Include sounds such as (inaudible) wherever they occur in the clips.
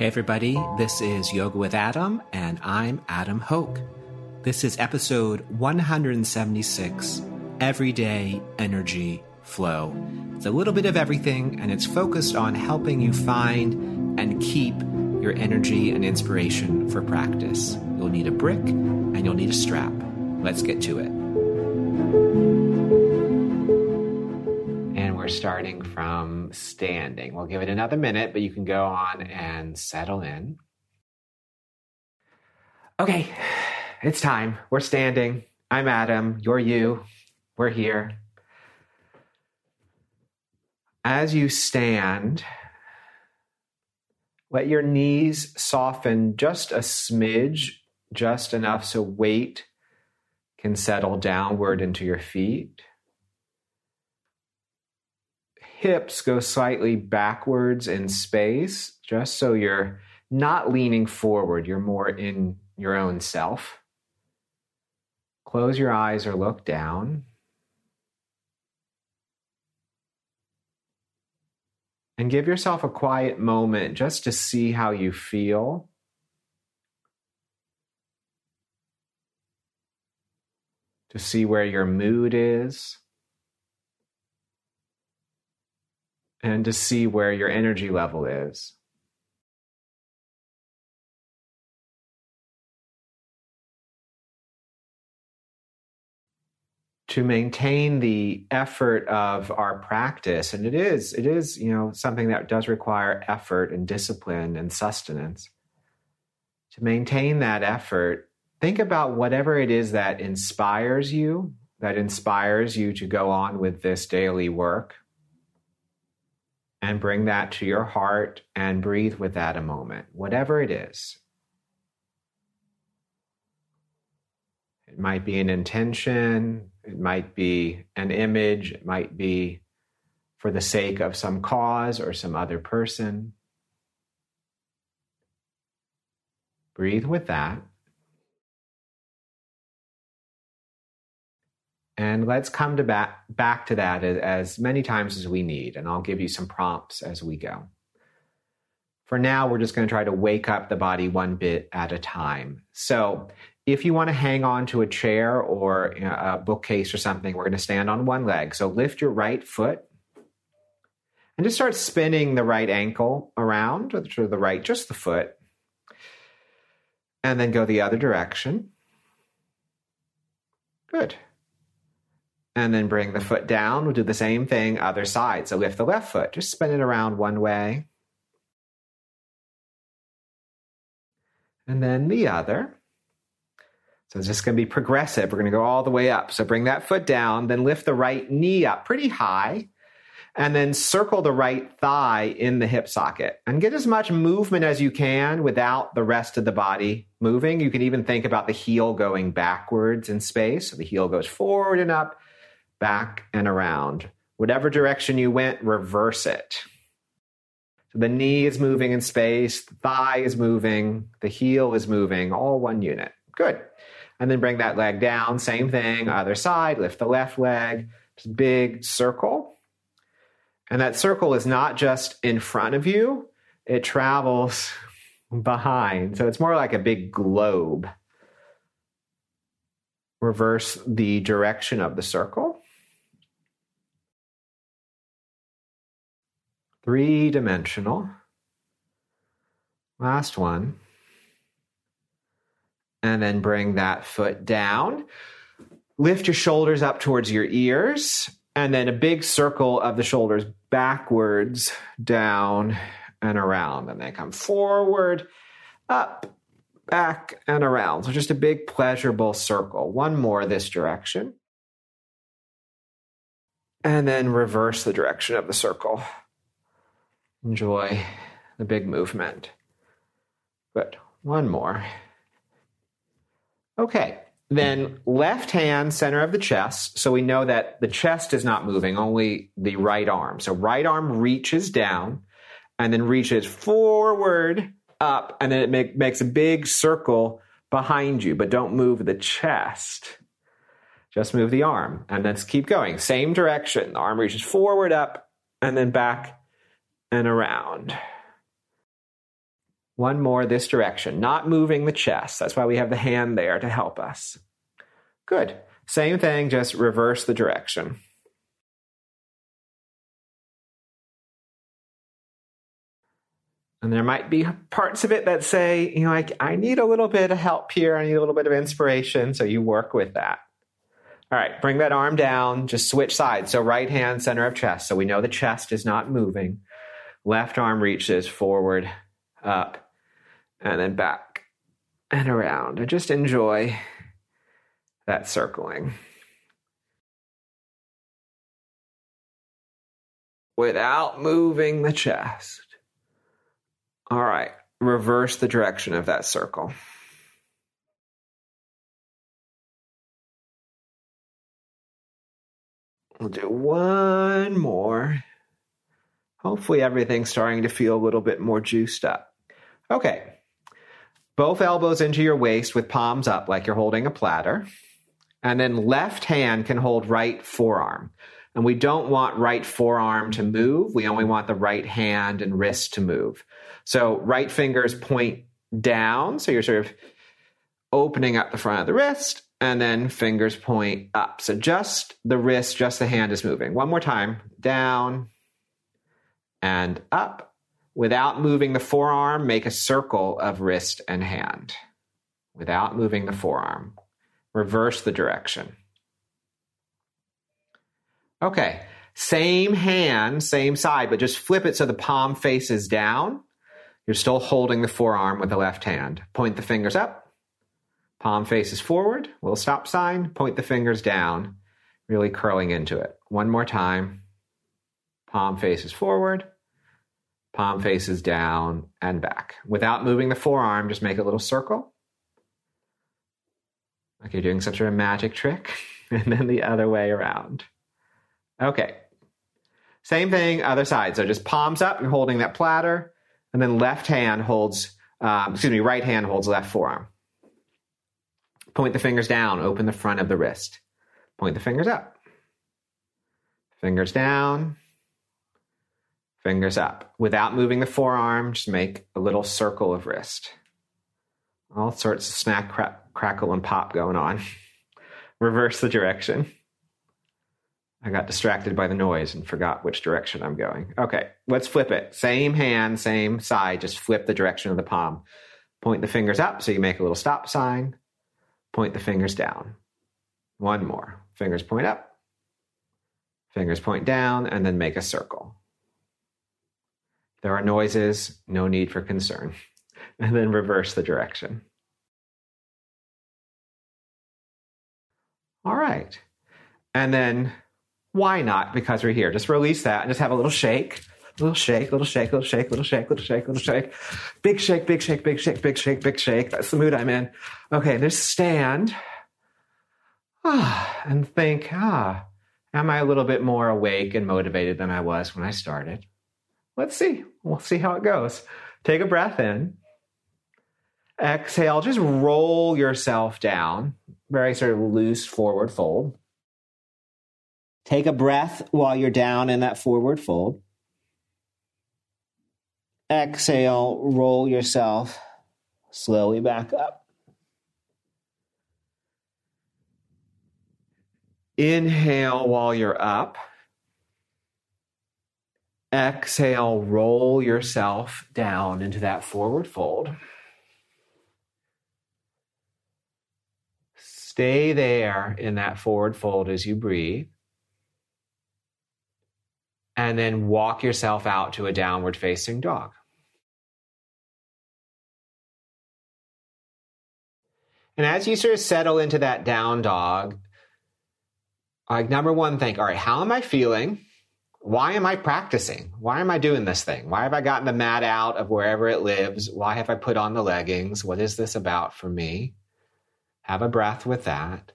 Hey, everybody, this is Yoga with Adam, and I'm Adam Hoke. This is episode 176 Everyday Energy Flow. It's a little bit of everything, and it's focused on helping you find and keep your energy and inspiration for practice. You'll need a brick and you'll need a strap. Let's get to it. Starting from standing. We'll give it another minute, but you can go on and settle in. Okay, it's time. We're standing. I'm Adam. You're you. We're here. As you stand, let your knees soften just a smidge, just enough so weight can settle downward into your feet hips go slightly backwards in space, just so you're not leaning forward, you're more in your own self. Close your eyes or look down. And give yourself a quiet moment just to see how you feel. To see where your mood is. And to see where your energy level is. to maintain the effort of our practice and it is it is you know something that does require effort and discipline and sustenance to maintain that effort think about whatever it is that inspires you that inspires you to go on with this daily work and bring that to your heart and breathe with that a moment, whatever it is. It might be an intention, it might be an image, it might be for the sake of some cause or some other person. Breathe with that. And let's come to back, back to that as, as many times as we need. And I'll give you some prompts as we go. For now, we're just going to try to wake up the body one bit at a time. So if you want to hang on to a chair or a bookcase or something, we're going to stand on one leg. So lift your right foot and just start spinning the right ankle around to the right, just the foot. And then go the other direction. Good and then bring the foot down. We'll do the same thing other side. So lift the left foot, just spin it around one way. And then the other. So it's just going to be progressive. We're going to go all the way up. So bring that foot down, then lift the right knee up pretty high, and then circle the right thigh in the hip socket. And get as much movement as you can without the rest of the body moving. You can even think about the heel going backwards in space. So the heel goes forward and up, back and around. Whatever direction you went, reverse it. So the knee is moving in space, the thigh is moving, the heel is moving, all one unit. Good. And then bring that leg down, same thing, other side, lift the left leg, just big circle. And that circle is not just in front of you, it travels (laughs) behind. So it's more like a big globe. Reverse the direction of the circle. Three dimensional. Last one. And then bring that foot down. Lift your shoulders up towards your ears, and then a big circle of the shoulders backwards, down, and around. And then come forward, up, back, and around. So just a big pleasurable circle. One more this direction. And then reverse the direction of the circle. Enjoy the big movement. But One more. Okay. Then left hand center of the chest. So we know that the chest is not moving, only the right arm. So right arm reaches down and then reaches forward, up, and then it make, makes a big circle behind you, but don't move the chest. Just move the arm and let's keep going. Same direction. The arm reaches forward, up, and then back and around. One more this direction, not moving the chest. That's why we have the hand there to help us. Good. Same thing, just reverse the direction. And there might be parts of it that say, you know, I, I need a little bit of help here. I need a little bit of inspiration. So you work with that. All right, bring that arm down. Just switch sides. So right hand, center of chest. So we know the chest is not moving. Left arm reaches forward, up, and then back and around. And just enjoy that circling. Without moving the chest. All right, reverse the direction of that circle. We'll do one more. Hopefully, everything's starting to feel a little bit more juiced up. Okay. Both elbows into your waist with palms up like you're holding a platter. And then left hand can hold right forearm. And we don't want right forearm to move. We only want the right hand and wrist to move. So right fingers point down. So you're sort of opening up the front of the wrist and then fingers point up. So just the wrist, just the hand is moving. One more time. Down and up. Without moving the forearm, make a circle of wrist and hand. Without moving the forearm. Reverse the direction. Okay. Same hand, same side, but just flip it so the palm faces down. You're still holding the forearm with the left hand. Point the fingers up. Palm faces forward. Little stop sign. Point the fingers down, really curling into it. One more time. Palm faces forward. Palm faces down and back. Without moving the forearm, just make a little circle. Like you're doing some sort of magic trick. (laughs) And then the other way around. Okay. Same thing, other side. So just palms up, you're holding that platter, and then left hand holds, um, excuse me, right hand holds left forearm. Point the fingers down, open the front of the wrist. Point the fingers up. Fingers down, fingers up. Without moving the forearm, just make a little circle of wrist. All sorts of snack, crackle, and pop going on. (laughs) Reverse the direction. I got distracted by the noise and forgot which direction I'm going. Okay, let's flip it. Same hand, same side, just flip the direction of the palm. Point the fingers up so you make a little stop sign. Point the fingers down. One more. Fingers point up, fingers point down, and then make a circle. There are noises, no need for concern. (laughs) And then reverse the direction. All right. And then why not? Because we're here. Just release that and just have a little shake. Little shake, little shake, little shake, little shake, little shake, little shake. Big shake, big shake, big shake, big shake, big shake. That's the mood I'm in. Okay, just stand. Ah, and think, ah, am I a little bit more awake and motivated than I was when I started? Let's see. We'll see how it goes. Take a breath in. Exhale, just roll yourself down. Very sort of loose forward fold. Take a breath while you're down in that forward fold. Exhale, roll yourself slowly back up. Inhale while you're up. Exhale, roll yourself down into that forward fold. Stay there in that forward fold as you breathe and then walk yourself out to a downward facing dog. And as you sort of settle into that down dog, like number one, think, all right, how am I feeling? Why am I practicing? Why am I doing this thing? Why have I gotten the mat out of wherever it lives? Why have I put on the leggings? What is this about for me? Have a breath with that.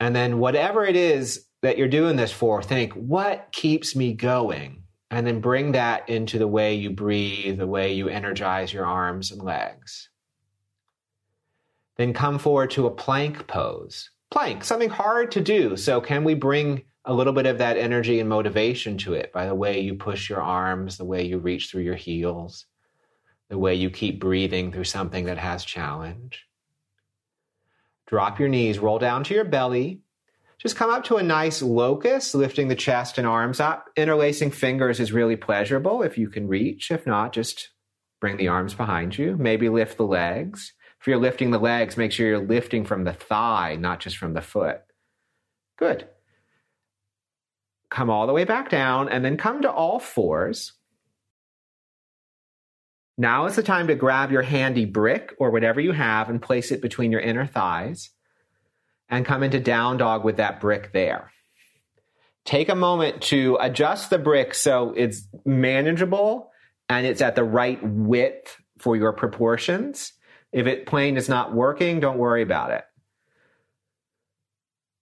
And then, whatever it is that you're doing this for, think, what keeps me going? And then bring that into the way you breathe, the way you energize your arms and legs. Then come forward to a plank pose. Plank, something hard to do. So, can we bring a little bit of that energy and motivation to it by the way you push your arms, the way you reach through your heels, the way you keep breathing through something that has challenge. Drop your knees, roll down to your belly. Just come up to a nice locust, lifting the chest and arms up. Interlacing fingers is really pleasurable if you can reach. If not, just bring the arms behind you. Maybe lift the legs. If you're lifting the legs, make sure you're lifting from the thigh, not just from the foot. Good. Come all the way back down and then come to all fours. Now is the time to grab your handy brick or whatever you have and place it between your inner thighs and come into down dog with that brick there. Take a moment to adjust the brick so it's manageable and it's at the right width for your proportions. If it plane is not working, don't worry about it.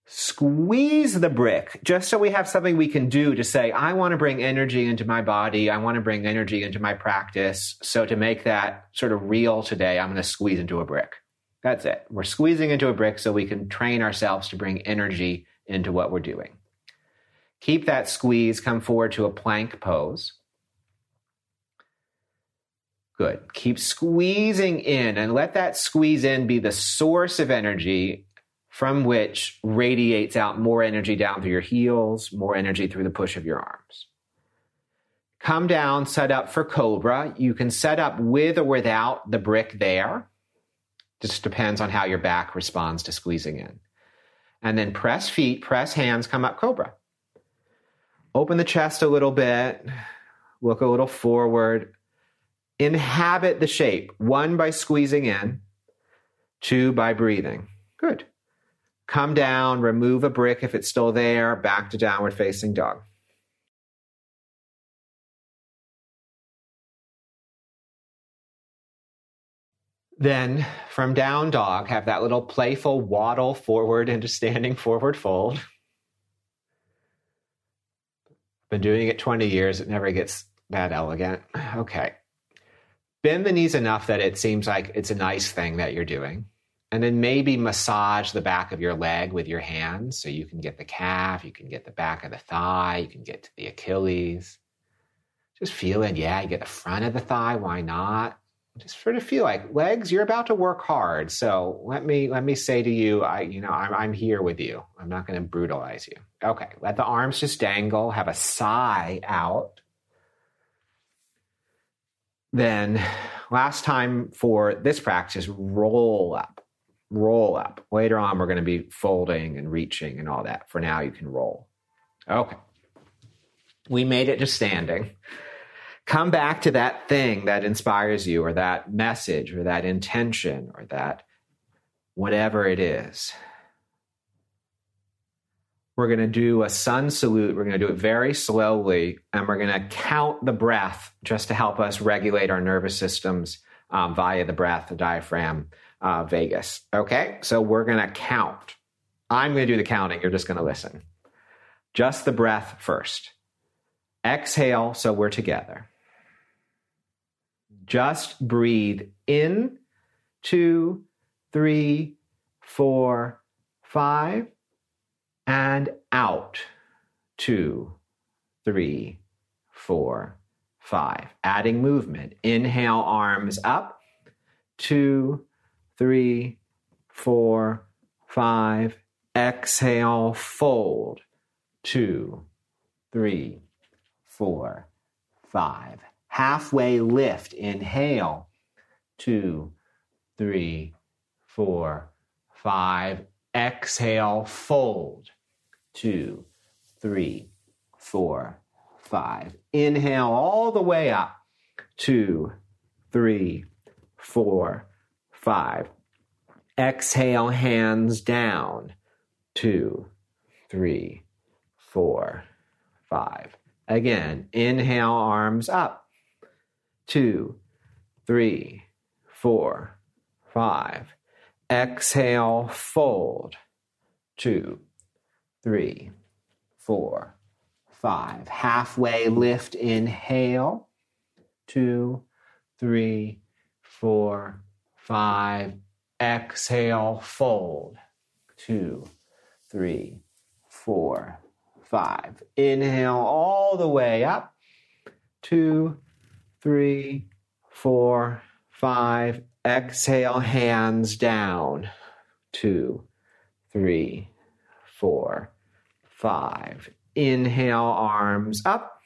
Squeeze the brick just so we have something we can do to say, I want to bring energy into my body. I want to bring energy into my practice. So to make that sort of real today, I'm going to squeeze into a brick. That's it. We're squeezing into a brick so we can train ourselves to bring energy into what we're doing. Keep that squeeze, come forward to a plank pose. Good. Keep squeezing in and let that squeeze in be the source of energy from which radiates out more energy down through your heels, more energy through the push of your arms. Come down, set up for Cobra. You can set up with or without the brick there. Just depends on how your back responds to squeezing in. And then press feet, press hands, come up Cobra. Open the chest a little bit, look a little forward, Inhabit the shape, one by squeezing in, two by breathing. Good. Come down, remove a brick if it's still there, back to downward facing dog. Then from down dog, have that little playful waddle forward into standing forward fold. Been doing it 20 years, it never gets that elegant. Okay bend the knees enough that it seems like it's a nice thing that you're doing. And then maybe massage the back of your leg with your hands so you can get the calf, you can get the back of the thigh, you can get to the Achilles. Just feel it. Yeah, you get the front of the thigh. Why not? Just sort of feel like legs. You're about to work hard, so let me let me say to you, I you know I'm I'm here with you. I'm not going to brutalize you. Okay, let the arms just dangle. Have a sigh out then last time for this practice, roll up, roll up. Later on, we're going to be folding and reaching and all that. For now, you can roll. Okay. We made it to standing. Come back to that thing that inspires you, or that message, or that intention, or that whatever it is we're going to do a sun salute. We're going to do it very slowly, and we're going to count the breath just to help us regulate our nervous systems um, via the breath, the diaphragm, uh, vagus. Okay, so we're going to count. I'm going to do the counting. You're just going to listen. Just the breath first. Exhale, so we're together. Just breathe in, two, three, four, five and out. Two, three, four, five. Adding movement. Inhale, arms up. Two, three, four, five. Exhale, fold. Two, three, four, five. Halfway lift. Inhale. Two, three, four, five. Exhale, fold. Two, three, four, five. Inhale all the way up. Two, three, four, five. Exhale, hands down. Two, three, four, five. Again, inhale, arms up. Two, three, four, five. Exhale, fold. Two, three, four, five. Halfway lift, inhale. Two, three, four, five. Exhale, fold. Two, three, four, five. Inhale all the way up. Two, three, four, five. Exhale, hands down. Two, three, four, five. Inhale, arms up.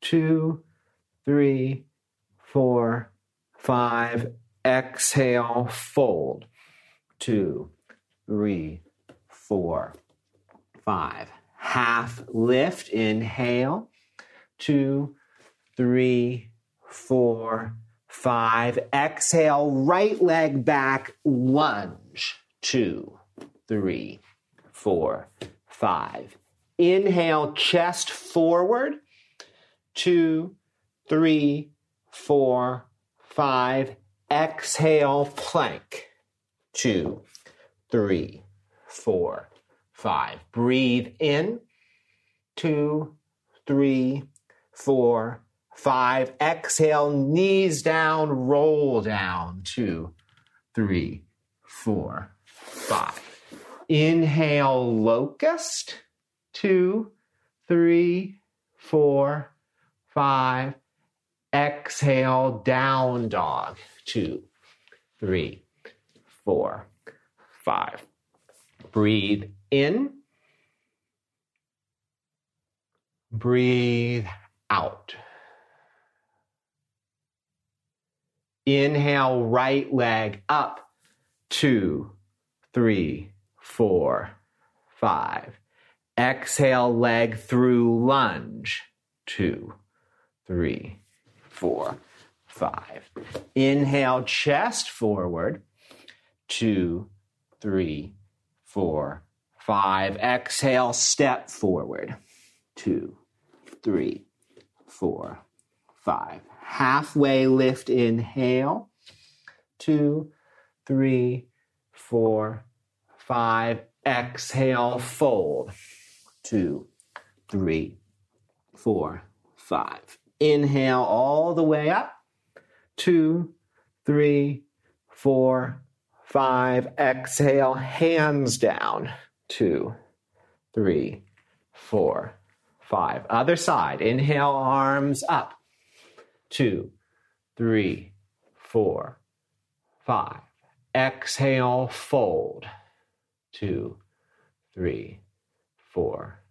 Two, three, four, five. Exhale, fold. Two, three, four, five. Half lift, inhale. Two, three, four, five. Exhale, right leg back, lunge. Two, three, four, five. Inhale, chest forward. Two, three, four, five. Exhale, plank. Two, three, four, five. Breathe in. Two, three, four, five. Exhale, knees down, roll down. Two, three, four, five. Inhale, locust. Two, three, four, five. Exhale, down dog. Two, three, four, five. Breathe in. Breathe out. Inhale, right leg up. Two, three, four, five. Exhale, leg through lunge. Two, three, four, five. Inhale, chest forward. Two, three, four, five. Exhale, step forward. Two, three, four, five. Halfway lift, inhale. Two, three, four, five. Exhale, fold. Two, three, four, five. Inhale all the way up. Two, three, four, five. Exhale, hands down. Two, three, four, five. Other side. Inhale, arms up. Two, three, four, five. Exhale, fold. Two, three, four,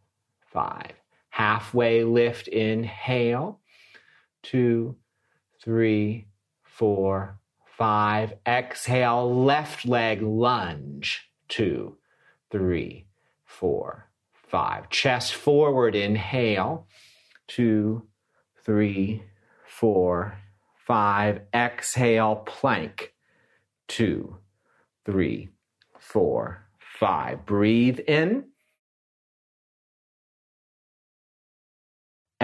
five. Halfway lift, inhale. Two, three, four, five. Exhale, left leg lunge. Two, three, four, five. Chest forward, inhale. Two, three, four, five. Exhale, plank. Two, three, four, five. Breathe in.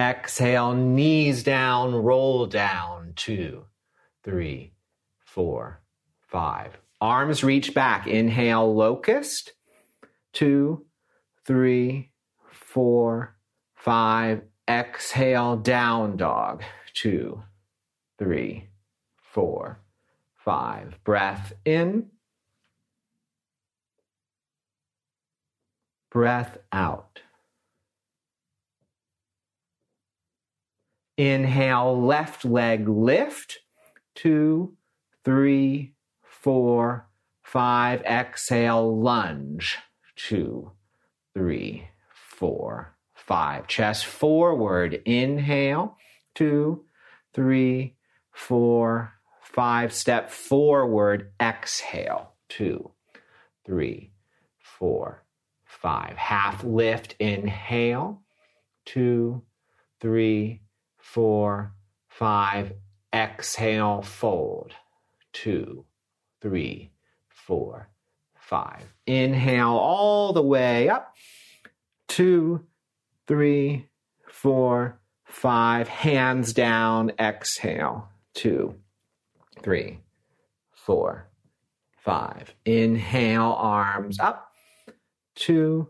Exhale, knees down, roll down. Two, three, four, five. Arms reach back. Inhale, locust. Two, three, four, five. Exhale, down dog. Two, three, four, five. Breath in. Breath out. Inhale, left leg lift. Two, three, four, five. Exhale, lunge. Two, three, four, five. Chest forward. Inhale. Two, three, four, five. Step forward. Exhale. Two, three, four, five. Half lift. Inhale. Two, three, four, five. Exhale, fold. Two, three, four, five. Inhale all the way up. Two, three, four, five. Hands down. Exhale. Two, three, four, five. Inhale, arms up. Two,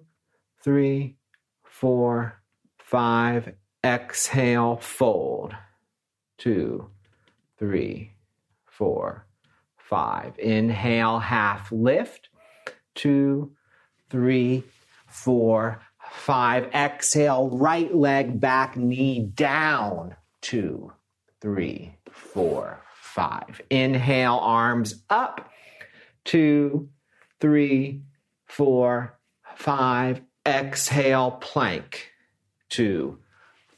three, four, five. Exhale, fold. Two, three, four, five. Inhale, half lift. Two, three, four, five. Exhale, right leg back, knee down. Two, three, four, five. Inhale, arms up. Two, three, four, five. Exhale, plank. Two,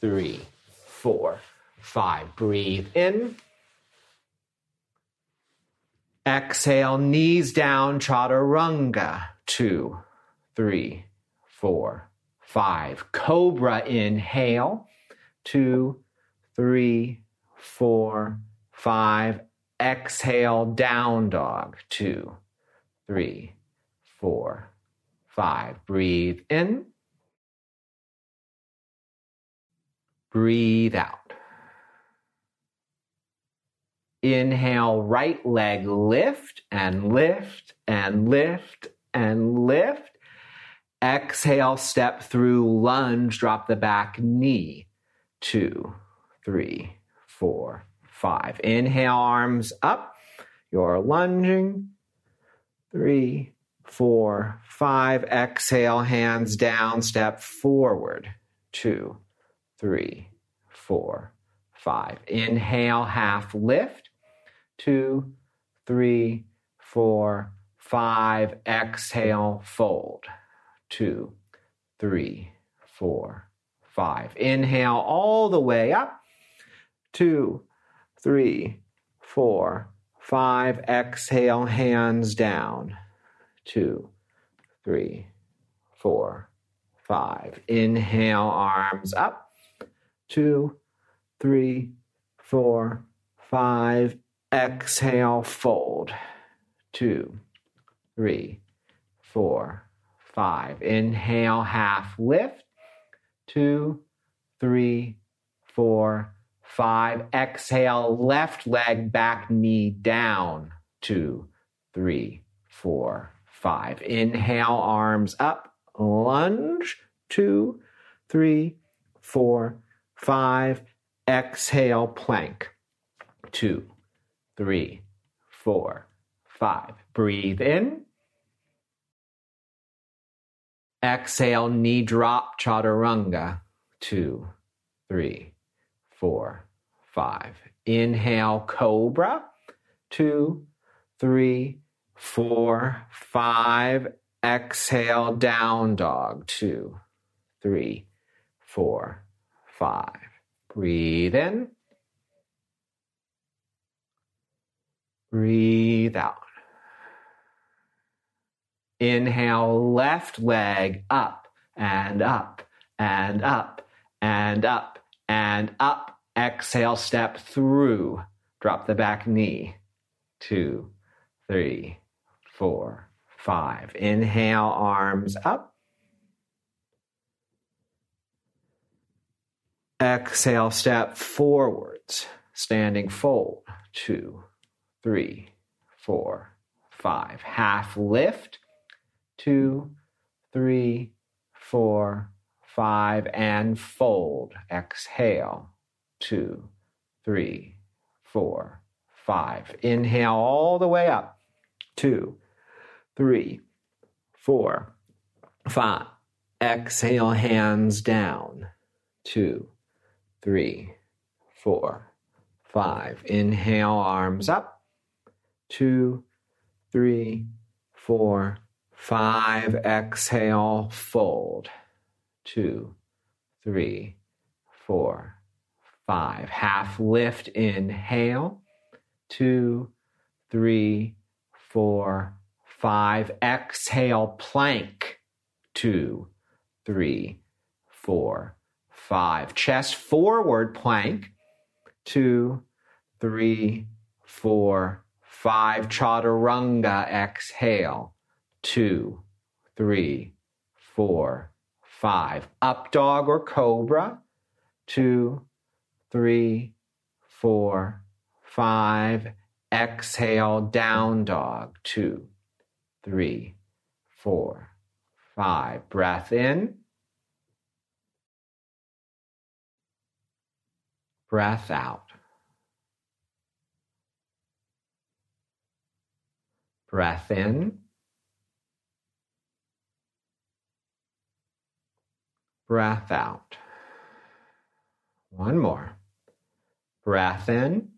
three, four, five. Breathe in. Exhale, knees down, chaturanga. Two, three, four, five. Cobra, inhale. Two, three, four, five. Exhale, down dog. Two, three, four, five. Breathe in. Breathe out. Inhale, right leg lift and lift and lift and lift. Exhale, step through lunge, drop the back knee. Two, three, four, five. Inhale, arms up. You're lunging. Three, four, five. Exhale, hands down, step forward. Two, three, four, five. Inhale, half lift two, three, four, five. Exhale, fold. Two, three, four, five. Inhale all the way up. Two, three, four, five. Exhale, hands down. Two, three, four, five. Inhale, arms up. Two, three, four, five. Exhale, fold. Two, three, four, five. Inhale, half lift. Two, three, four, five. Exhale, left leg, back knee down. Two, three, four, five. Inhale, arms up. Lunge. Two, three, four, five. Exhale, plank. Two, three, four, five. Breathe in. Exhale, knee drop, chaturanga. Two, three, four, five. Inhale, cobra. Two, three, four, five. Exhale, down dog. Two, three, four, five. Breathe in. Breathe out. Inhale, left leg up and up and up and up and up. Exhale, step through. Drop the back knee. Two, three, four, five. Inhale, arms up. Exhale, step forwards. Standing fold. Two, three, four, five. Half lift, two, three, four, five, and fold. Exhale, two, three, four, five. Inhale all the way up, two, three, four, five. Exhale, hands down, two, three, four, five. Inhale, arms up two, three, four, five. Exhale, fold. Two, three, four, five. Half lift, inhale. Two, three, four, five. Exhale, plank. Two, three, four, five. Chest forward, plank. Two, three, four, Five, chaturanga, exhale. Two, three, four, five. Up dog or cobra. Two, three, four, five. Exhale, down dog. Two, three, four, five. Breath in. Breath out. Breath in. Breath out. One more. Breath in.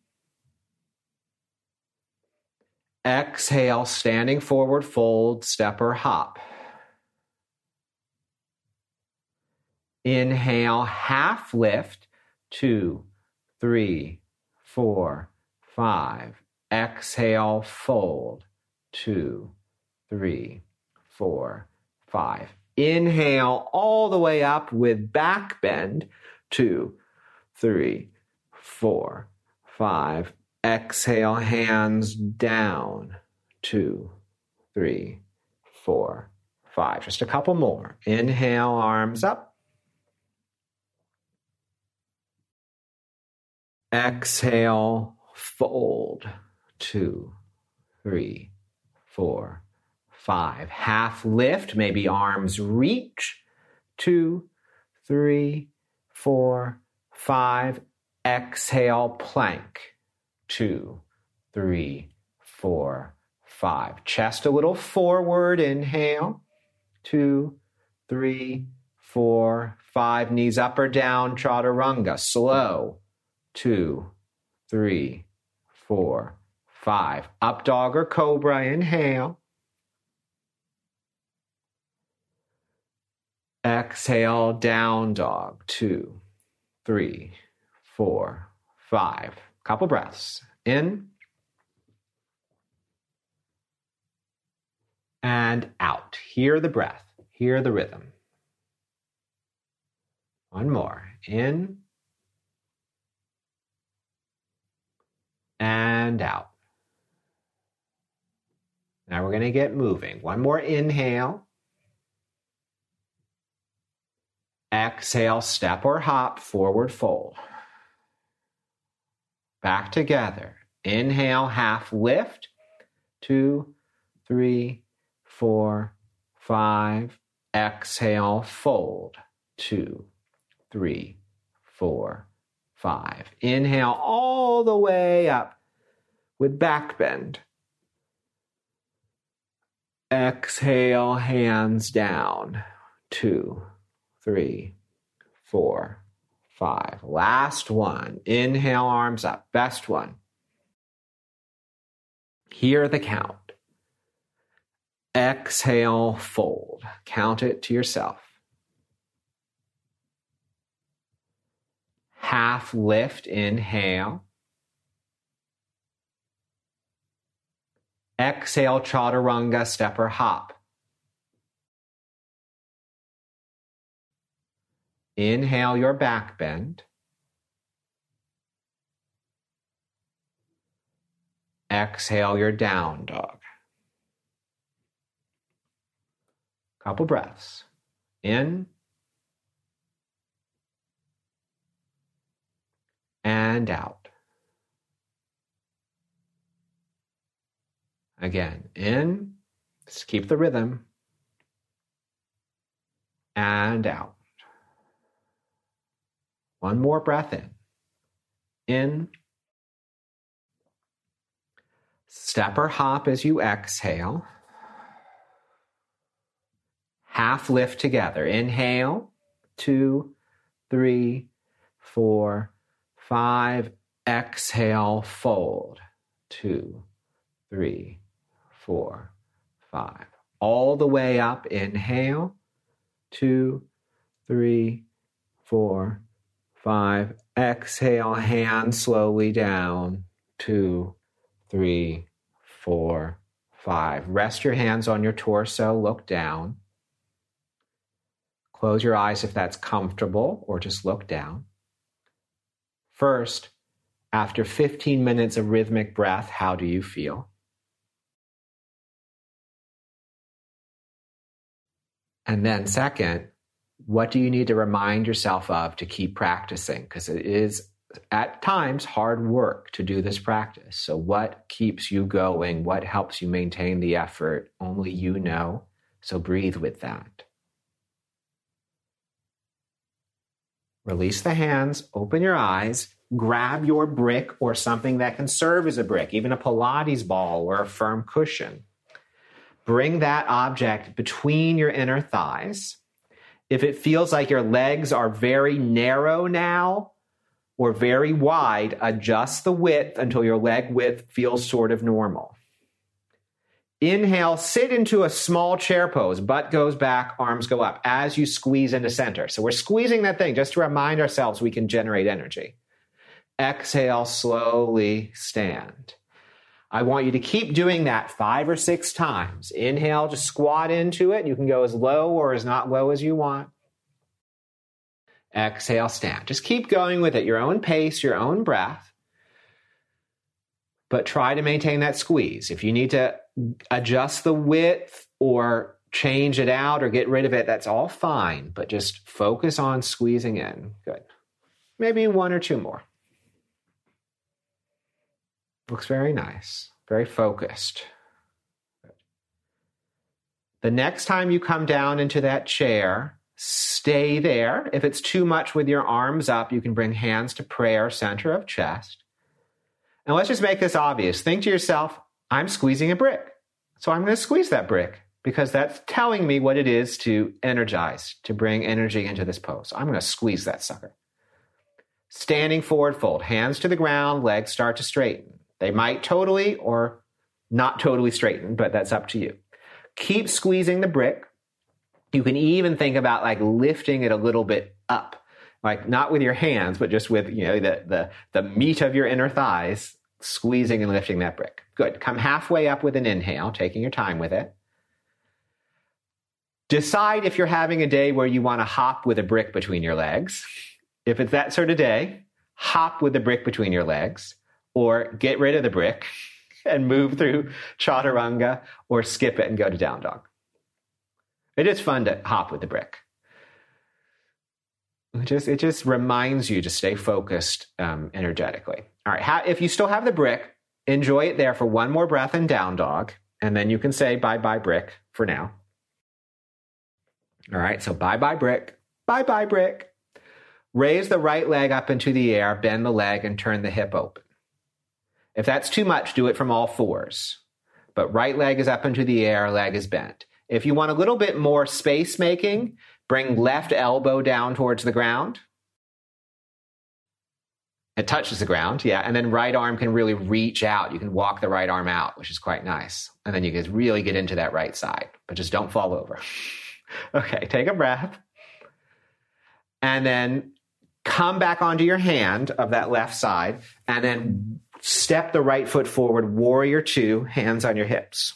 Exhale, standing forward, fold, step or hop. Inhale, half lift, two, three, four, five. Exhale, fold, two, three, four, five. Inhale all the way up with back bend, two, three, four, five. Exhale, hands down. Two, three, four, five. Just a couple more. Inhale, arms up. Exhale, fold. Two, three, four, five. Half lift, maybe arms reach. Two, three, four, five. Exhale, plank two, three, four, five. Chest a little forward. Inhale. Two, three, four, five. Knees up or down. Chaturanga. Slow. Two, three, four, five. Up dog or cobra. Inhale. Exhale, down dog. Two, three, four, five. Couple breaths. In and out. Hear the breath. Hear the rhythm. One more. In and out. Now we're going to get moving. One more inhale. Exhale, step or hop, forward fold back together. Inhale, half lift. Two, three, four, five. Exhale, fold. Two, three, four, five. Inhale all the way up with back bend. Exhale, hands down. Two, three, four, five. Last one. Inhale, arms up. Best one. Hear the count. Exhale, fold. Count it to yourself. Half lift, inhale. Exhale, chaturanga, step or hop. Inhale your back bend. Exhale your down dog. Couple breaths. In and out. Again, in, just keep the rhythm, and out. One more breath in. In. Step or hop as you exhale. Half lift together. Inhale, two, three, four, five. Exhale, fold. Two, three, four, five. All the way up. Inhale, two, three, four, five. Exhale, hands slowly down. Two, three, four, five. Rest your hands on your torso, look down. Close your eyes if that's comfortable, or just look down. First, after 15 minutes of rhythmic breath, how do you feel? And then, second, what do you need to remind yourself of to keep practicing? Because it is at times hard work to do this practice. So, what keeps you going? What helps you maintain the effort? Only you know. So, breathe with that. Release the hands, open your eyes, grab your brick or something that can serve as a brick, even a Pilates ball or a firm cushion. Bring that object between your inner thighs if it feels like your legs are very narrow now or very wide, adjust the width until your leg width feels sort of normal. Inhale, sit into a small chair pose. Butt goes back, arms go up as you squeeze into center. So we're squeezing that thing just to remind ourselves we can generate energy. Exhale, slowly stand. I want you to keep doing that five or six times. Inhale, just squat into it. You can go as low or as not low as you want. Exhale, stand. Just keep going with it, your own pace, your own breath. But try to maintain that squeeze. If you need to adjust the width or change it out or get rid of it, that's all fine. But just focus on squeezing in. Good. Maybe one or two more. Looks very nice, very focused. The next time you come down into that chair, stay there. If it's too much with your arms up, you can bring hands to prayer, center of chest. And let's just make this obvious. Think to yourself, I'm squeezing a brick. So I'm going to squeeze that brick because that's telling me what it is to energize, to bring energy into this pose. I'm going to squeeze that sucker. Standing forward fold, hands to the ground, legs start to straighten. They might totally or not totally straighten, but that's up to you. Keep squeezing the brick. You can even think about like lifting it a little bit up, like not with your hands, but just with, you know, the, the, the meat of your inner thighs, squeezing and lifting that brick. Good. Come halfway up with an inhale, taking your time with it. Decide if you're having a day where you want to hop with a brick between your legs. If it's that sort of day, hop with the brick between your legs or get rid of the brick (laughs) and move through chaturanga or skip it and go to down dog. It is fun to hop with the brick. It just, it just reminds you to stay focused um, energetically. All right, ha- if you still have the brick, enjoy it there for one more breath and down dog, and then you can say bye bye brick for now. All right, so bye bye brick, bye bye brick. Raise the right leg up into the air, bend the leg, and turn the hip open. If that's too much, do it from all fours. But right leg is up into the air, leg is bent. If you want a little bit more space making, bring left elbow down towards the ground. It touches the ground, yeah. And then right arm can really reach out. You can walk the right arm out, which is quite nice. And then you can really get into that right side, but just don't fall over. (laughs) okay, take a breath. And then come back onto your hand of that left side and then Step the right foot forward, warrior two, hands on your hips.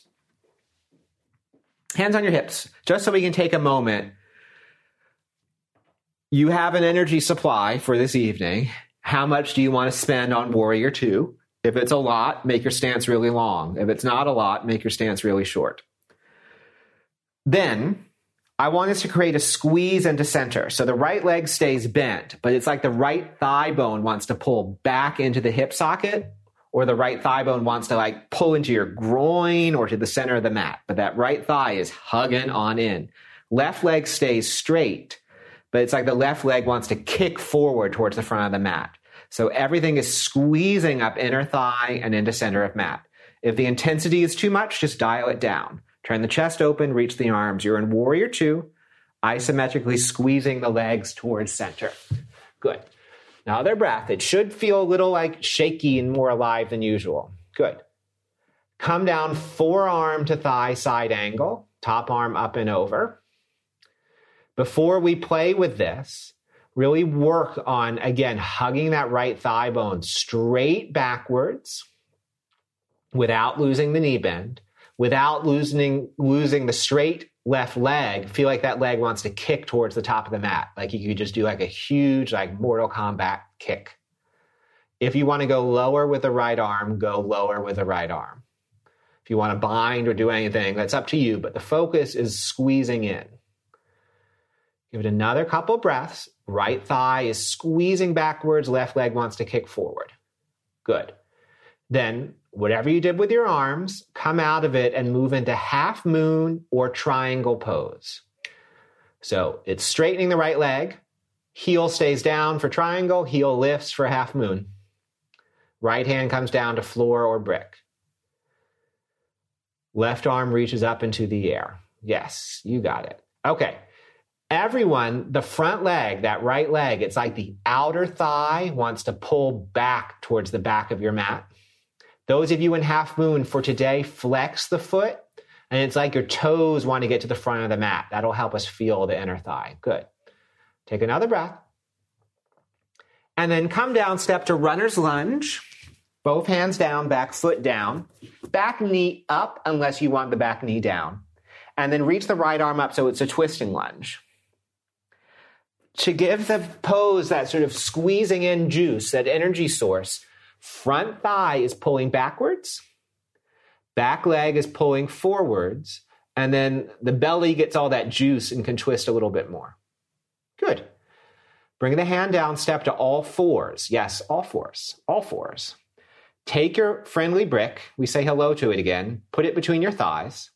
Hands on your hips, just so we can take a moment. You have an energy supply for this evening. How much do you want to spend on warrior two? If it's a lot, make your stance really long. If it's not a lot, make your stance really short. Then I want us to create a squeeze into center. So the right leg stays bent, but it's like the right thigh bone wants to pull back into the hip socket or the right thigh bone wants to like pull into your groin or to the center of the mat, but that right thigh is hugging on in. Left leg stays straight, but it's like the left leg wants to kick forward towards the front of the mat. So everything is squeezing up inner thigh and into center of mat. If the intensity is too much, just dial it down. Turn the chest open, reach the arms. You're in warrior two, isometrically squeezing the legs towards center. Good. Now their breath. It should feel a little like shaky and more alive than usual. Good. Come down forearm to thigh side angle, top arm up and over. Before we play with this, really work on, again, hugging that right thigh bone straight backwards without losing the knee bend, without losing, losing the straight left leg, feel like that leg wants to kick towards the top of the mat. Like you could just do like a huge, like Mortal Kombat kick. If you want to go lower with the right arm, go lower with the right arm. If you want to bind or do anything, that's up to you, but the focus is squeezing in. Give it another couple breaths. Right thigh is squeezing backwards, left leg wants to kick forward. Good. Then whatever you did with your arms, come out of it and move into half moon or triangle pose. So it's straightening the right leg, heel stays down for triangle, heel lifts for half moon. Right hand comes down to floor or brick. Left arm reaches up into the air. Yes, you got it. Okay. Everyone, the front leg, that right leg, it's like the outer thigh wants to pull back towards the back of your mat. Those of you in half moon for today, flex the foot. And it's like your toes want to get to the front of the mat. That'll help us feel the inner thigh. Good. Take another breath. And then come down, step to runner's lunge. Both hands down, back foot down. Back knee up unless you want the back knee down. And then reach the right arm up so it's a twisting lunge. To give the pose that sort of squeezing in juice, that energy source, front thigh is pulling backwards back leg is pulling forwards, and then the belly gets all that juice and can twist a little bit more. Good. Bring the hand down, step to all fours. Yes, all fours, all fours. Take your friendly brick, we say hello to it again, put it between your thighs.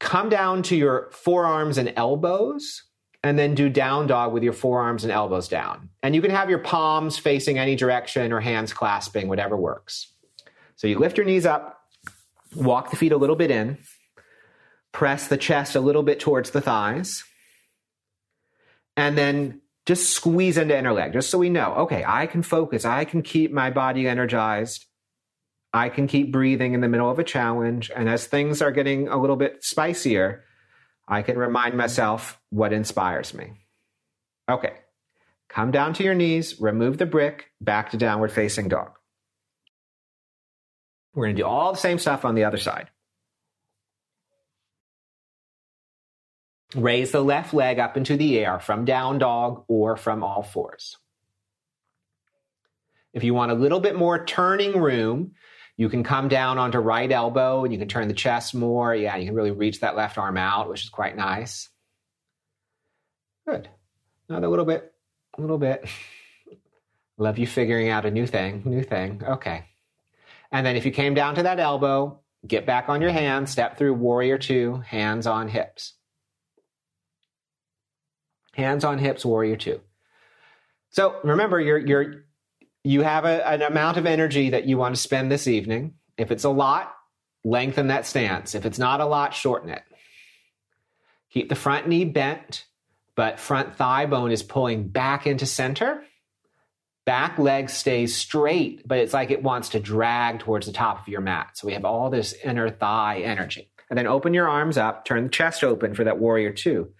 Come down to your forearms and elbows, and then do down dog with your forearms and elbows down. And you can have your palms facing any direction or hands clasping, whatever works. So you lift your knees up, Walk the feet a little bit in. Press the chest a little bit towards the thighs. And then just squeeze into inner leg, just so we know, okay, I can focus. I can keep my body energized. I can keep breathing in the middle of a challenge. And as things are getting a little bit spicier, I can remind myself what inspires me. Okay, come down to your knees, remove the brick, back to downward facing dog. We're going to do all the same stuff on the other side. Raise the left leg up into the air from down dog or from all fours. If you want a little bit more turning room, you can come down onto right elbow and you can turn the chest more. Yeah, you can really reach that left arm out, which is quite nice. Good. Another little bit, a little bit. (laughs) Love you figuring out a new thing, new thing. Okay. And then if you came down to that elbow, get back on your hands, step through warrior two, hands on hips. Hands on hips, warrior two. So remember, you're, you're, you have a, an amount of energy that you want to spend this evening. If it's a lot, lengthen that stance. If it's not a lot, shorten it. Keep the front knee bent, but front thigh bone is pulling back into center back leg stays straight, but it's like it wants to drag towards the top of your mat. So we have all this inner thigh energy. And then open your arms up, turn the chest open for that warrior two.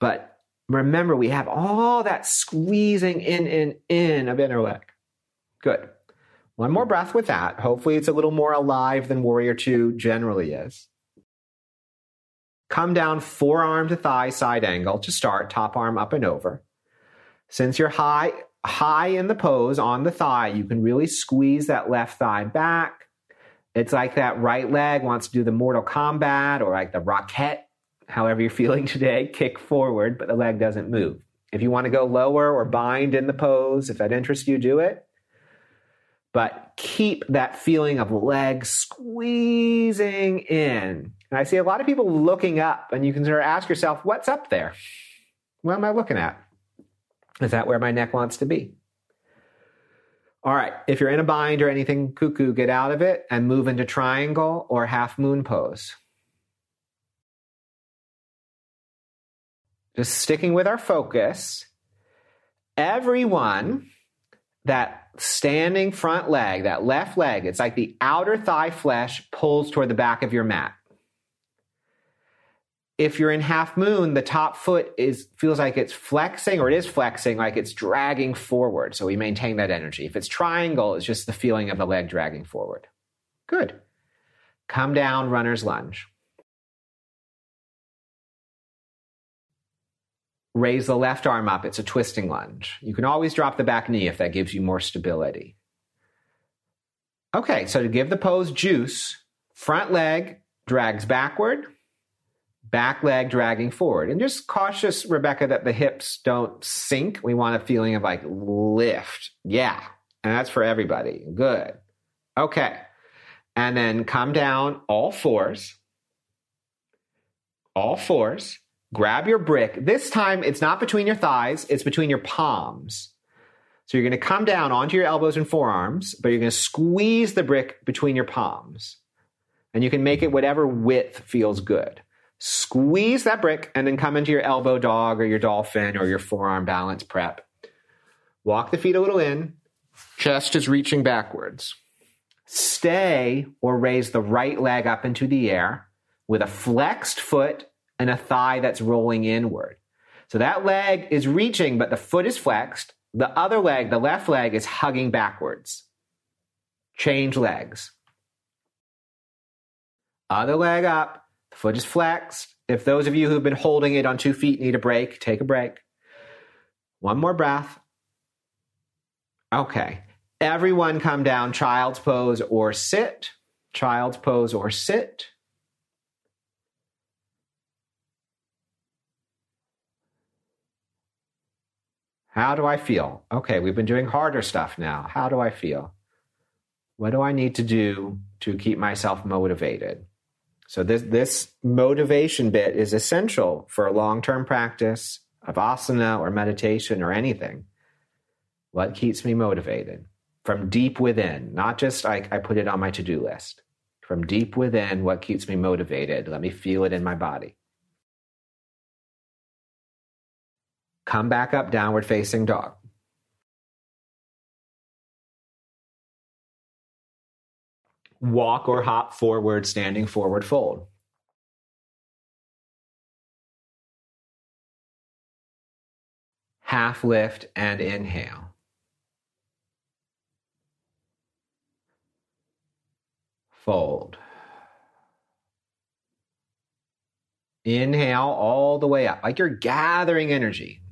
But remember, we have all that squeezing in in, in of inner leg. Good. One more breath with that. Hopefully, it's a little more alive than warrior two generally is. Come down forearm to thigh side angle to start, top arm up and over. Since you're high, high in the pose on the thigh, you can really squeeze that left thigh back. It's like that right leg wants to do the Mortal Kombat or like the Rocket, however you're feeling today, kick forward, but the leg doesn't move. If you want to go lower or bind in the pose, if that interests you, do it. But keep that feeling of legs squeezing in. And I see a lot of people looking up, and you can sort of ask yourself, what's up there? What am I looking at? Is that where my neck wants to be? All right, if you're in a bind or anything cuckoo, get out of it and move into triangle or half moon pose. Just sticking with our focus, everyone that standing front leg, that left leg, it's like the outer thigh flesh pulls toward the back of your mat if you're in half moon, the top foot is feels like it's flexing or it is flexing, like it's dragging forward. So we maintain that energy. If it's triangle, it's just the feeling of the leg dragging forward. Good. Come down, runner's lunge. Raise the left arm up. It's a twisting lunge. You can always drop the back knee if that gives you more stability. Okay, so to give the pose juice, front leg drags backward, back leg dragging forward. And just cautious, Rebecca, that the hips don't sink. We want a feeling of like lift. Yeah. And that's for everybody. Good. Okay. And then come down all fours. All fours. Grab your brick. This time it's not between your thighs, it's between your palms. So you're going to come down onto your elbows and forearms, but you're going to squeeze the brick between your palms. And you can make it whatever width feels good squeeze that brick, and then come into your elbow dog or your dolphin or your forearm balance prep. Walk the feet a little in, chest is reaching backwards. Stay or raise the right leg up into the air with a flexed foot and a thigh that's rolling inward. So that leg is reaching, but the foot is flexed. The other leg, the left leg, is hugging backwards. Change legs. Other leg up, the foot is flexed. If those of you who've been holding it on two feet need a break, take a break. One more breath. Okay. Everyone come down, child's pose or sit. Child's pose or sit. How do I feel? Okay, we've been doing harder stuff now. How do I feel? What do I need to do to keep myself motivated? So this this motivation bit is essential for a long-term practice of asana or meditation or anything. What keeps me motivated? From deep within, not just I, I put it on my to-do list. From deep within, what keeps me motivated? Let me feel it in my body. Come back up, downward facing dog. Walk or hop forward, standing forward fold. Half lift and inhale. Fold. Inhale all the way up, like you're gathering energy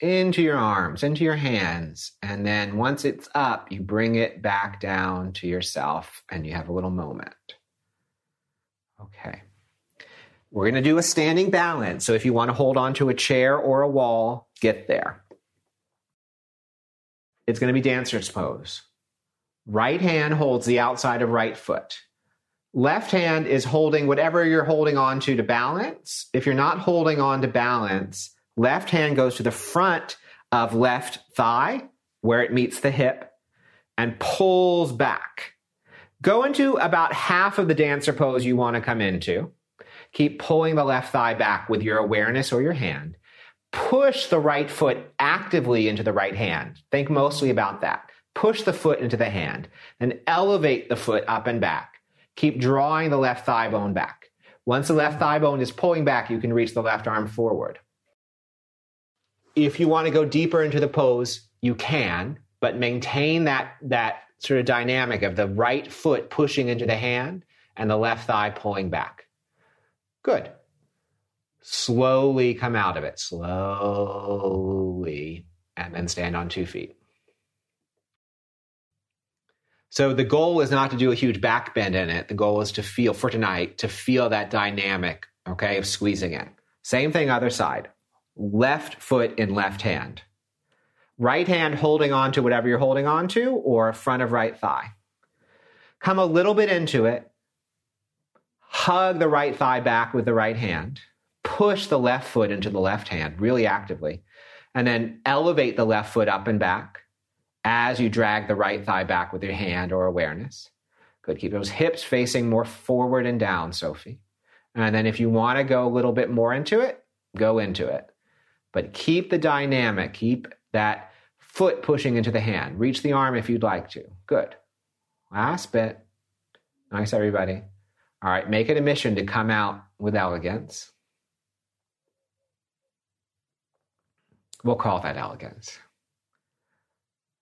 into your arms, into your hands. And then once it's up, you bring it back down to yourself and you have a little moment. Okay. We're going to do a standing balance. So if you want to hold on to a chair or a wall, get there. It's going to be dancer's pose. Right hand holds the outside of right foot. Left hand is holding whatever you're holding on to to balance. If you're not holding on to balance, Left hand goes to the front of left thigh where it meets the hip and pulls back. Go into about half of the dancer pose you want to come into. Keep pulling the left thigh back with your awareness or your hand. Push the right foot actively into the right hand. Think mostly about that. Push the foot into the hand. Then elevate the foot up and back. Keep drawing the left thigh bone back. Once the left thigh bone is pulling back, you can reach the left arm forward if you want to go deeper into the pose, you can, but maintain that that sort of dynamic of the right foot pushing into the hand and the left thigh pulling back. Good. Slowly come out of it, slowly, and then stand on two feet. So the goal is not to do a huge back bend in it. The goal is to feel, for tonight, to feel that dynamic, okay, of squeezing in. Same thing, other side left foot in left hand. Right hand holding on to whatever you're holding on to, or front of right thigh. Come a little bit into it. Hug the right thigh back with the right hand. Push the left foot into the left hand really actively. And then elevate the left foot up and back as you drag the right thigh back with your hand or awareness. Good. Keep those hips facing more forward and down, Sophie. And then if you want to go a little bit more into it, go into it. But keep the dynamic, keep that foot pushing into the hand. Reach the arm if you'd like to. Good. Last bit. Nice, everybody. All right, make it a mission to come out with elegance. We'll call that elegance.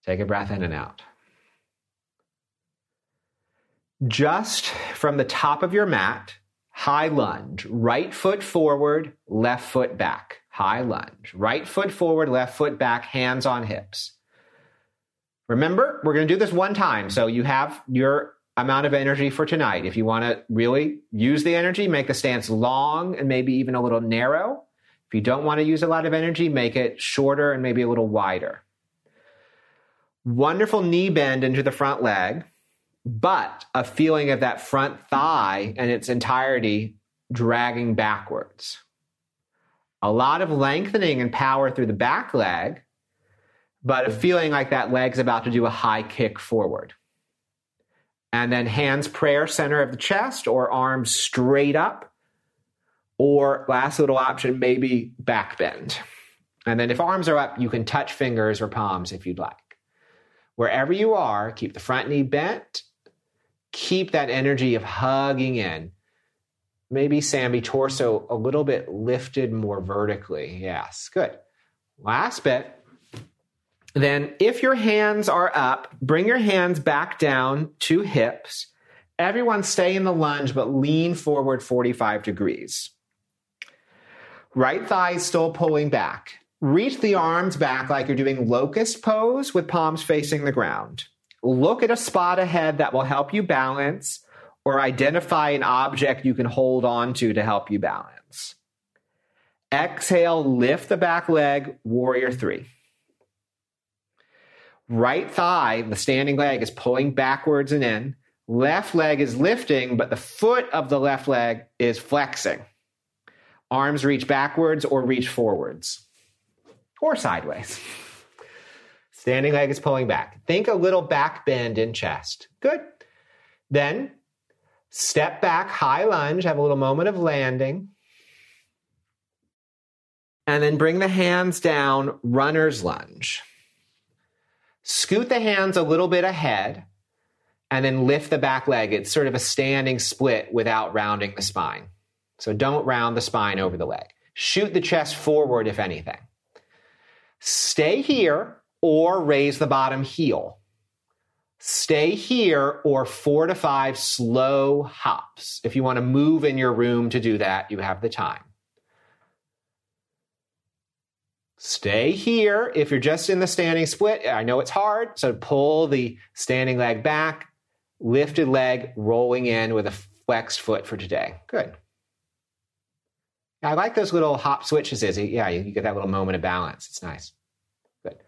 Take a breath in and out. Just from the top of your mat, high lunge, right foot forward, left foot back. High lunge. Right foot forward, left foot back, hands on hips. Remember, we're going to do this one time. So you have your amount of energy for tonight. If you want to really use the energy, make the stance long and maybe even a little narrow. If you don't want to use a lot of energy, make it shorter and maybe a little wider. Wonderful knee bend into the front leg, but a feeling of that front thigh and its entirety dragging backwards a lot of lengthening and power through the back leg, but a feeling like that leg's about to do a high kick forward. And then hands prayer center of the chest or arms straight up. Or last little option, maybe back bend. And then if arms are up, you can touch fingers or palms if you'd like. Wherever you are, keep the front knee bent keep that energy of hugging in. Maybe Sammy torso a little bit lifted more vertically. Yes, good. Last bit. Then, if your hands are up, bring your hands back down to hips. Everyone stay in the lunge, but lean forward 45 degrees. Right thigh still pulling back. Reach the arms back like you're doing locust pose with palms facing the ground. Look at a spot ahead that will help you balance or identify an object you can hold on to to help you balance. Exhale, lift the back leg, warrior three. Right thigh, the standing leg, is pulling backwards and in. Left leg is lifting, but the foot of the left leg is flexing. Arms reach backwards or reach forwards or sideways. Standing leg is pulling back. Think a little back bend in chest. Good. Then step back, high lunge, have a little moment of landing. And then bring the hands down, runner's lunge. Scoot the hands a little bit ahead and then lift the back leg. It's sort of a standing split without rounding the spine. So don't round the spine over the leg. Shoot the chest forward, if anything. Stay here or raise the bottom heel. Stay here or four to five slow hops. If you want to move in your room to do that, you have the time. Stay here. If you're just in the standing split, I know it's hard. So pull the standing leg back, lifted leg rolling in with a flexed foot for today. Good. I like those little hop switches, Izzy. Yeah, you, get that little moment of balance. It's nice. Good.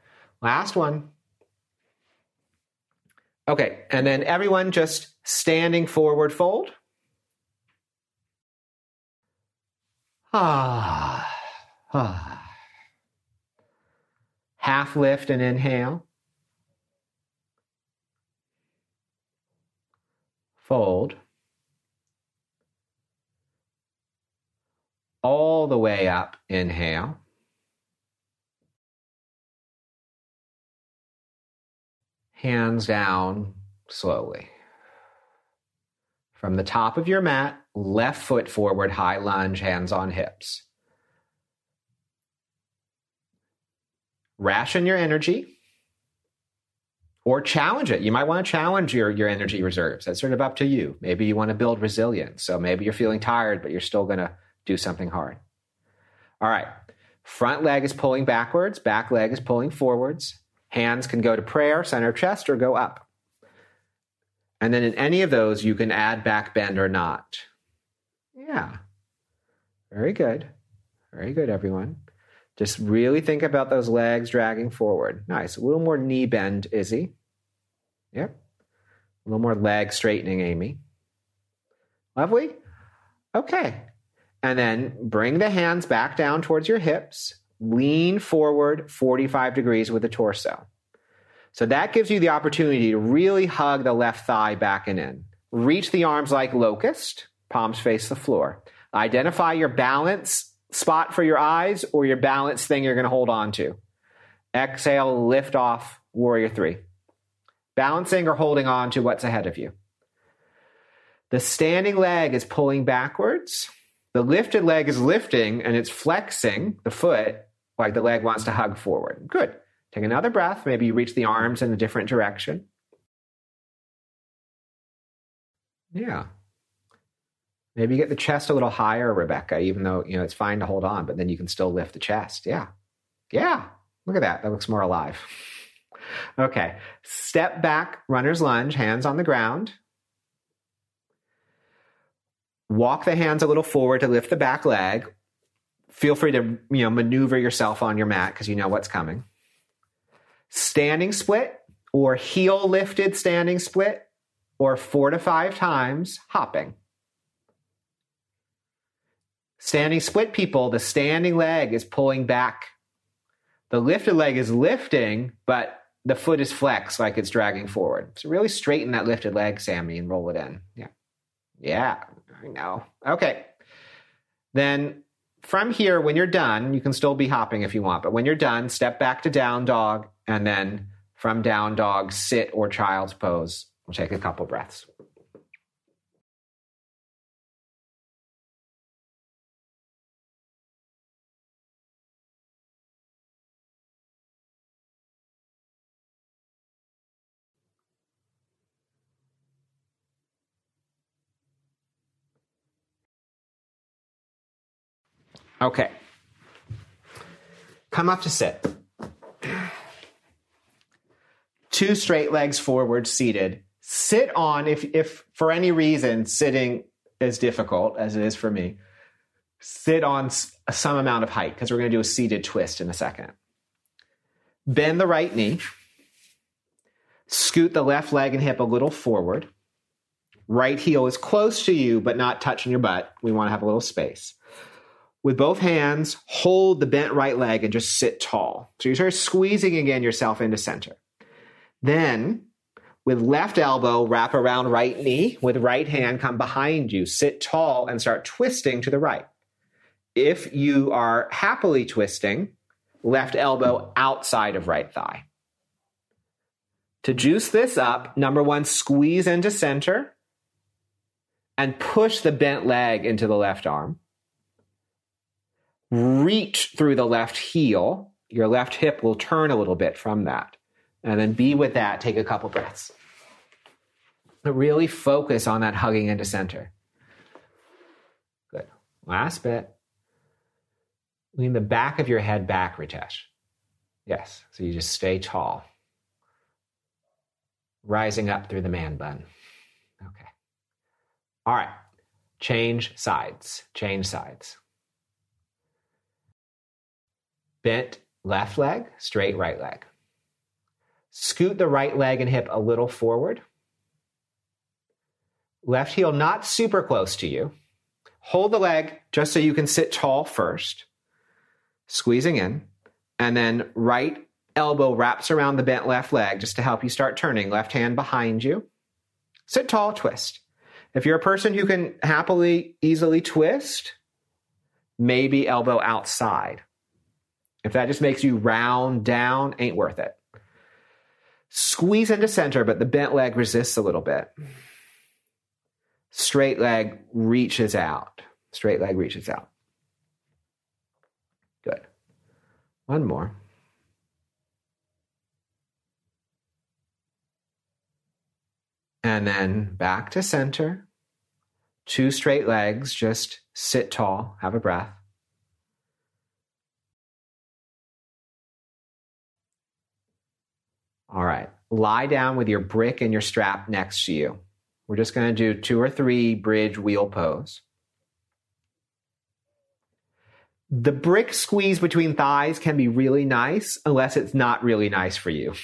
Last one. Okay, and then everyone just standing forward fold. Ah, ah. Half lift and inhale. Fold. All the way up, inhale. Hands down slowly. From the top of your mat, left foot forward, high lunge, hands on hips. ration your energy or challenge it. You might want to challenge your, your energy reserves. That's sort of up to you. Maybe you want to build resilience. So maybe you're feeling tired, but you're still going to do something hard. All right. Front leg is pulling backwards, back leg is pulling forwards. Hands can go to prayer, center chest, or go up. And then in any of those, you can add back bend or not. Yeah. Very good. Very good, everyone. Just really think about those legs dragging forward. Nice. A little more knee bend, Izzy. Yep. A little more leg straightening, Amy. Lovely. Okay. And then bring the hands back down towards your hips. Lean forward 45 degrees with the torso. So that gives you the opportunity to really hug the left thigh back and in. Reach the arms like locust, palms face the floor. Identify your balance spot for your eyes or your balance thing you're going to hold on to. Exhale, lift off, warrior three. Balancing or holding on to what's ahead of you. The standing leg is pulling backwards. The lifted leg is lifting and it's flexing the foot like the leg wants to hug forward. Good. Take another breath. Maybe you reach the arms in a different direction. Yeah. Maybe you get the chest a little higher, Rebecca, even though, you know, it's fine to hold on, but then you can still lift the chest. Yeah. Yeah. Look at that. That looks more alive. (laughs) Okay. Step back, runner's lunge, hands on the ground. Walk the hands a little forward to lift the back leg. Feel free to, you know, maneuver yourself on your mat because you know what's coming. Standing split or heel lifted standing split or four to five times hopping. Standing split people, the standing leg is pulling back. The lifted leg is lifting, but the foot is flexed like it's dragging forward. So really straighten that lifted leg, Sammy, and roll it in. Yeah. Yeah, I know. Okay. Then from here, when you're done, you can still be hopping if you want, but when you're done, step back to down dog, and then from down dog, sit or child's pose. We'll take a couple breaths. Okay. Come up to sit. Two straight legs forward, seated. Sit on, if, if for any reason sitting is difficult, as it is for me, sit on some amount of height because we're going to do a seated twist in a second. Bend the right knee. Scoot the left leg and hip a little forward. Right heel is close to you, but not touching your butt. We want to have a little space. With both hands, hold the bent right leg and just sit tall. So you start squeezing again yourself into center. Then, with left elbow, wrap around right knee. With right hand, come behind you. Sit tall and start twisting to the right. If you are happily twisting, left elbow outside of right thigh. To juice this up, number one, squeeze into center and push the bent leg into the left arm. Reach through the left heel. Your left hip will turn a little bit from that. And then be with that. Take a couple breaths. But really focus on that hugging into center. Good. Last bit. Lean the back of your head back, Ritesh. Yes. So you just stay tall. Rising up through the man bun. Okay. All right. Change sides. Change sides. Bent left leg, straight right leg. Scoot the right leg and hip a little forward. Left heel not super close to you. Hold the leg just so you can sit tall first squeezing in, and then right elbow wraps around the bent left leg just to help you start turning. Left hand behind you. Sit tall, twist. If you're a person who can happily, easily twist, maybe elbow outside. If that just makes you round down, ain't worth it. Squeeze into center, but the bent leg resists a little bit. Straight leg reaches out. Straight leg reaches out. Good. One more. And then back to center. Two straight legs, just sit tall, have a breath. All right, lie down with your brick and your strap next to you. We're just going to do two or three bridge wheel pose. The brick squeeze between thighs can be really nice unless it's not really nice for you.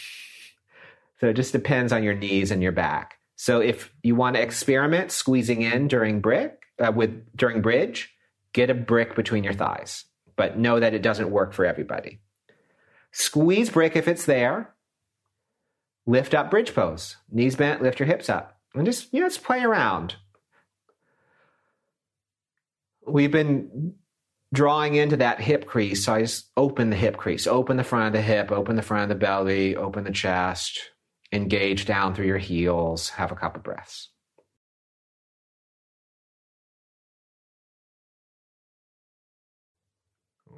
So it just depends on your knees and your back. So if you want to experiment squeezing in during brick uh, with during bridge, get a brick between your thighs, but know that it doesn't work for everybody. Squeeze brick if it's there. Lift up bridge pose. Knees bent, lift your hips up. And just, you know, just play around. We've been drawing into that hip crease. So I just open the hip crease, open the front of the hip, open the front of the belly, open the chest, engage down through your heels, have a couple breaths.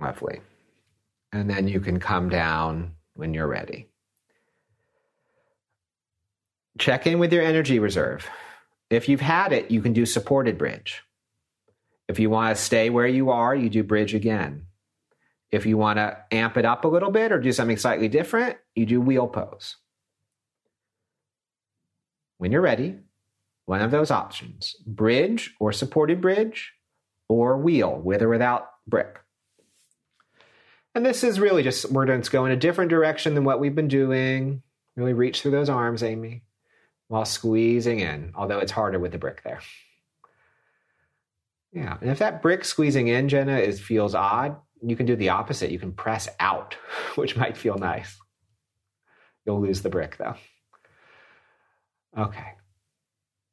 Lovely. And then you can come down when you're ready. Check in with your energy reserve. If you've had it, you can do supported bridge. If you want to stay where you are, you do bridge again. If you want to amp it up a little bit or do something slightly different, you do wheel pose. When you're ready, one of those options bridge or supported bridge or wheel with or without brick. And this is really just, we're going to go in a different direction than what we've been doing. Really reach through those arms, Amy, while squeezing in, although it's harder with the brick there. Yeah. And if that brick squeezing in, Jenna, is feels odd, you can do the opposite. You can press out, (laughs) which might feel nice. You'll lose the brick though. Okay.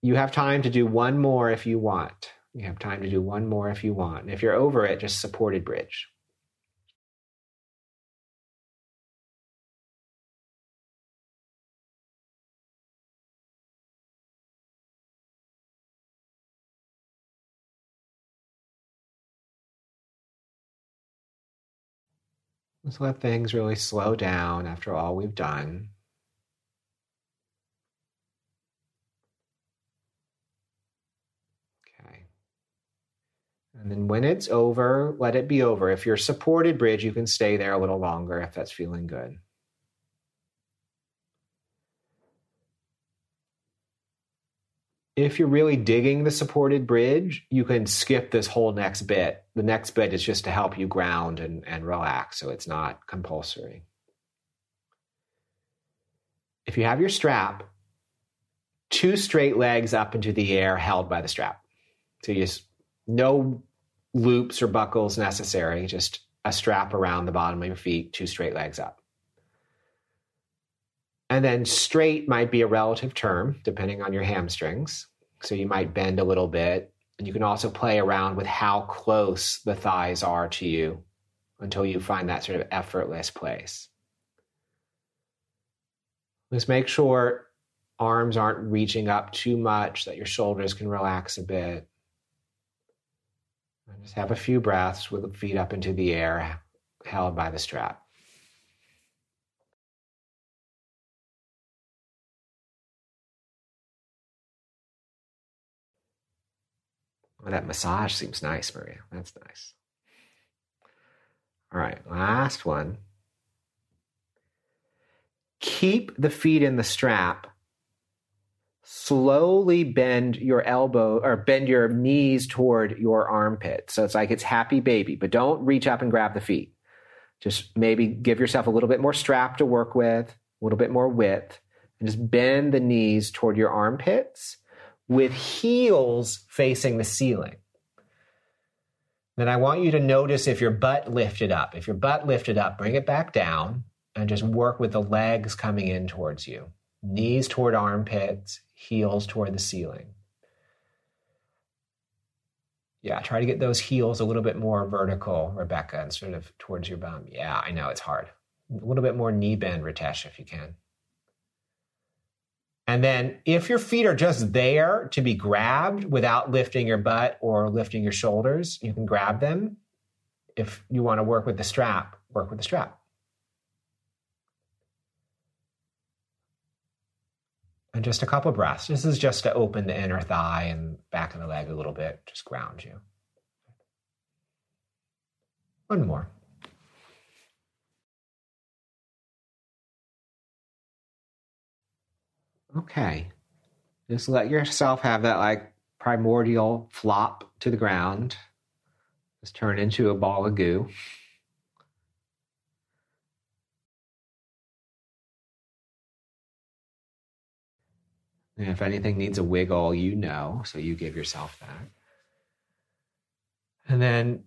You have time to do one more if you want. You have time to do one more if you want. And if you're over it, just supported bridge. Let's let things really slow down after all we've done. Okay. And then when it's over, let it be over. If you're supported bridge, you can stay there a little longer if that's feeling good. If you're really digging the supported bridge, you can skip this whole next bit. The next bit is just to help you ground and, and relax, so it's not compulsory. If you have your strap, two straight legs up into the air held by the strap. So you just no loops or buckles necessary, just a strap around the bottom of your feet, two straight legs up. And then straight might be a relative term, depending on your hamstrings. So you might bend a little bit. And you can also play around with how close the thighs are to you until you find that sort of effortless place. Just make sure arms aren't reaching up too much, that your shoulders can relax a bit. And just have a few breaths with the feet up into the air, held by the strap. Well, that massage seems nice, Maria. That's nice. All right, last one. Keep the feet in the strap slowly bend your elbow or bend your knees toward your armpit. So it's like it's happy baby, but don't reach up and grab the feet. Just maybe give yourself a little bit more strap to work with, a little bit more width, and just bend the knees toward your armpits with heels facing the ceiling. Then I want you to notice if your butt lifted up. If your butt lifted up, bring it back down and just work with the legs coming in towards you. Knees toward armpits, heels toward the ceiling. Yeah, try to get those heels a little bit more vertical, Rebecca, and sort of towards your bum. Yeah, I know it's hard. A little bit more knee bend, Ritesh, if you can. And then if your feet are just there to be grabbed without lifting your butt or lifting your shoulders, you can grab them. If you want to work with the strap, work with the strap. and just a couple breaths. This is just to open the inner thigh and back of the leg a little bit, just ground you. One more. Okay. Just let yourself have that like primordial flop to the ground. Just turn into a ball of goo. And if anything needs a wiggle, you know, so you give yourself that. And then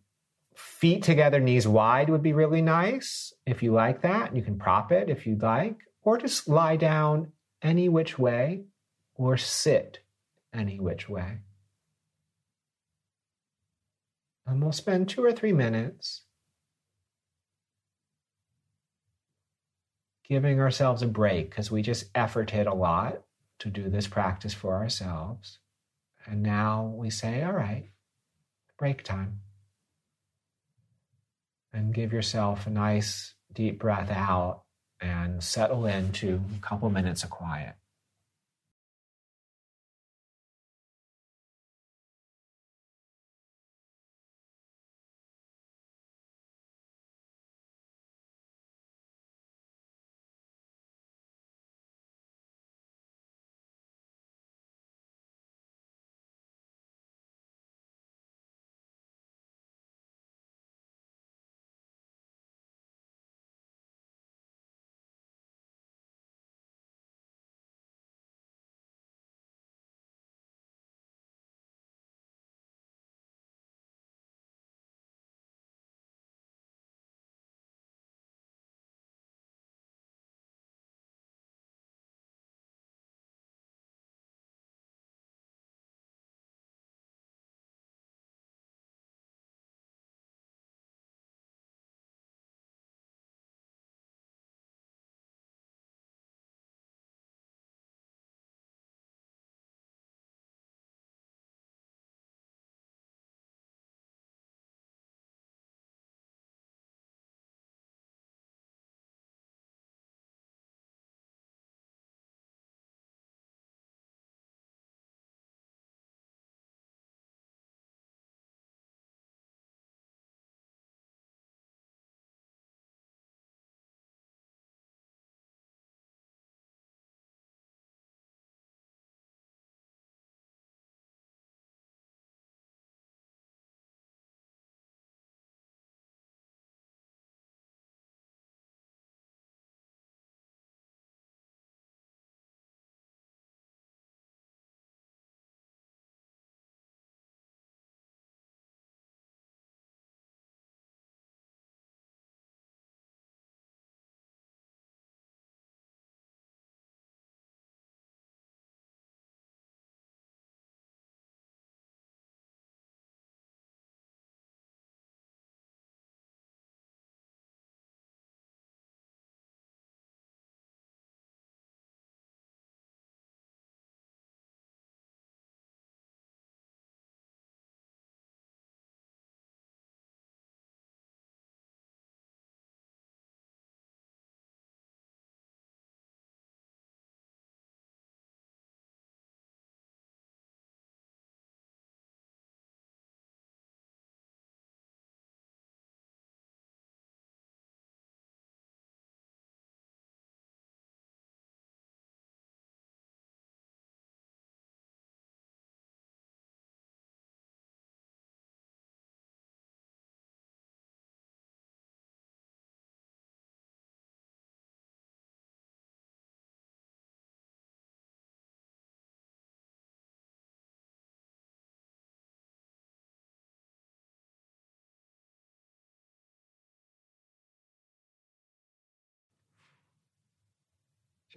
feet together, knees wide would be really nice if you like that. You can prop it if you'd like, or just lie down any which way or sit any which way. And we'll spend two or three minutes giving ourselves a break because we just efforted a lot to do this practice for ourselves. And now we say, all right, break time. And give yourself a nice deep breath out and settle into a couple minutes of quiet.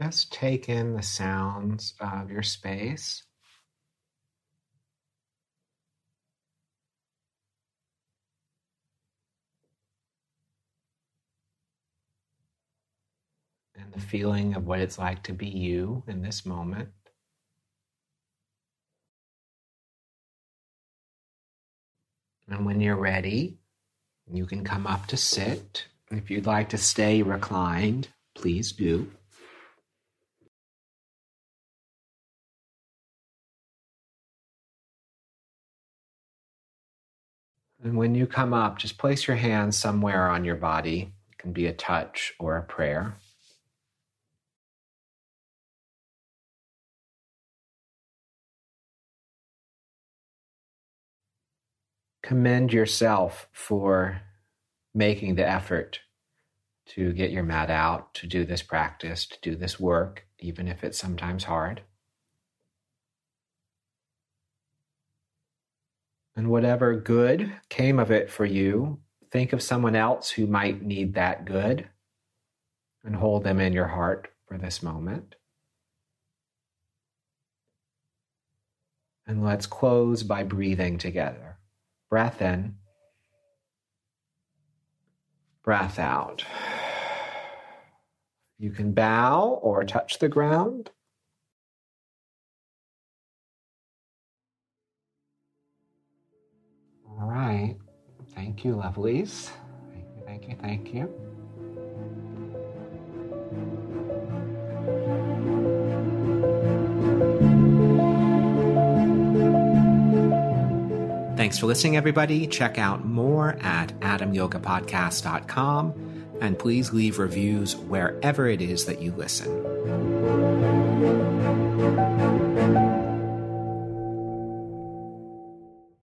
Just take in the sounds of your space. And the feeling of what it's like to be you in this moment. And when you're ready, you can come up to sit. If you'd like to stay reclined, please do. And when you come up, just place your hands somewhere on your body. It can be a touch or a prayer. Commend yourself for making the effort to get your mat out, to do this practice, to do this work, even if it's sometimes hard. And whatever good came of it for you, think of someone else who might need that good and hold them in your heart for this moment. And let's close by breathing together. Breath in, breath out. You can bow or touch the ground. All right. Thank you, lovelies. Thank you, thank you, thank you. Thanks for listening, everybody. Check out more at adamyogapodcast.com and please leave reviews wherever it is that you listen.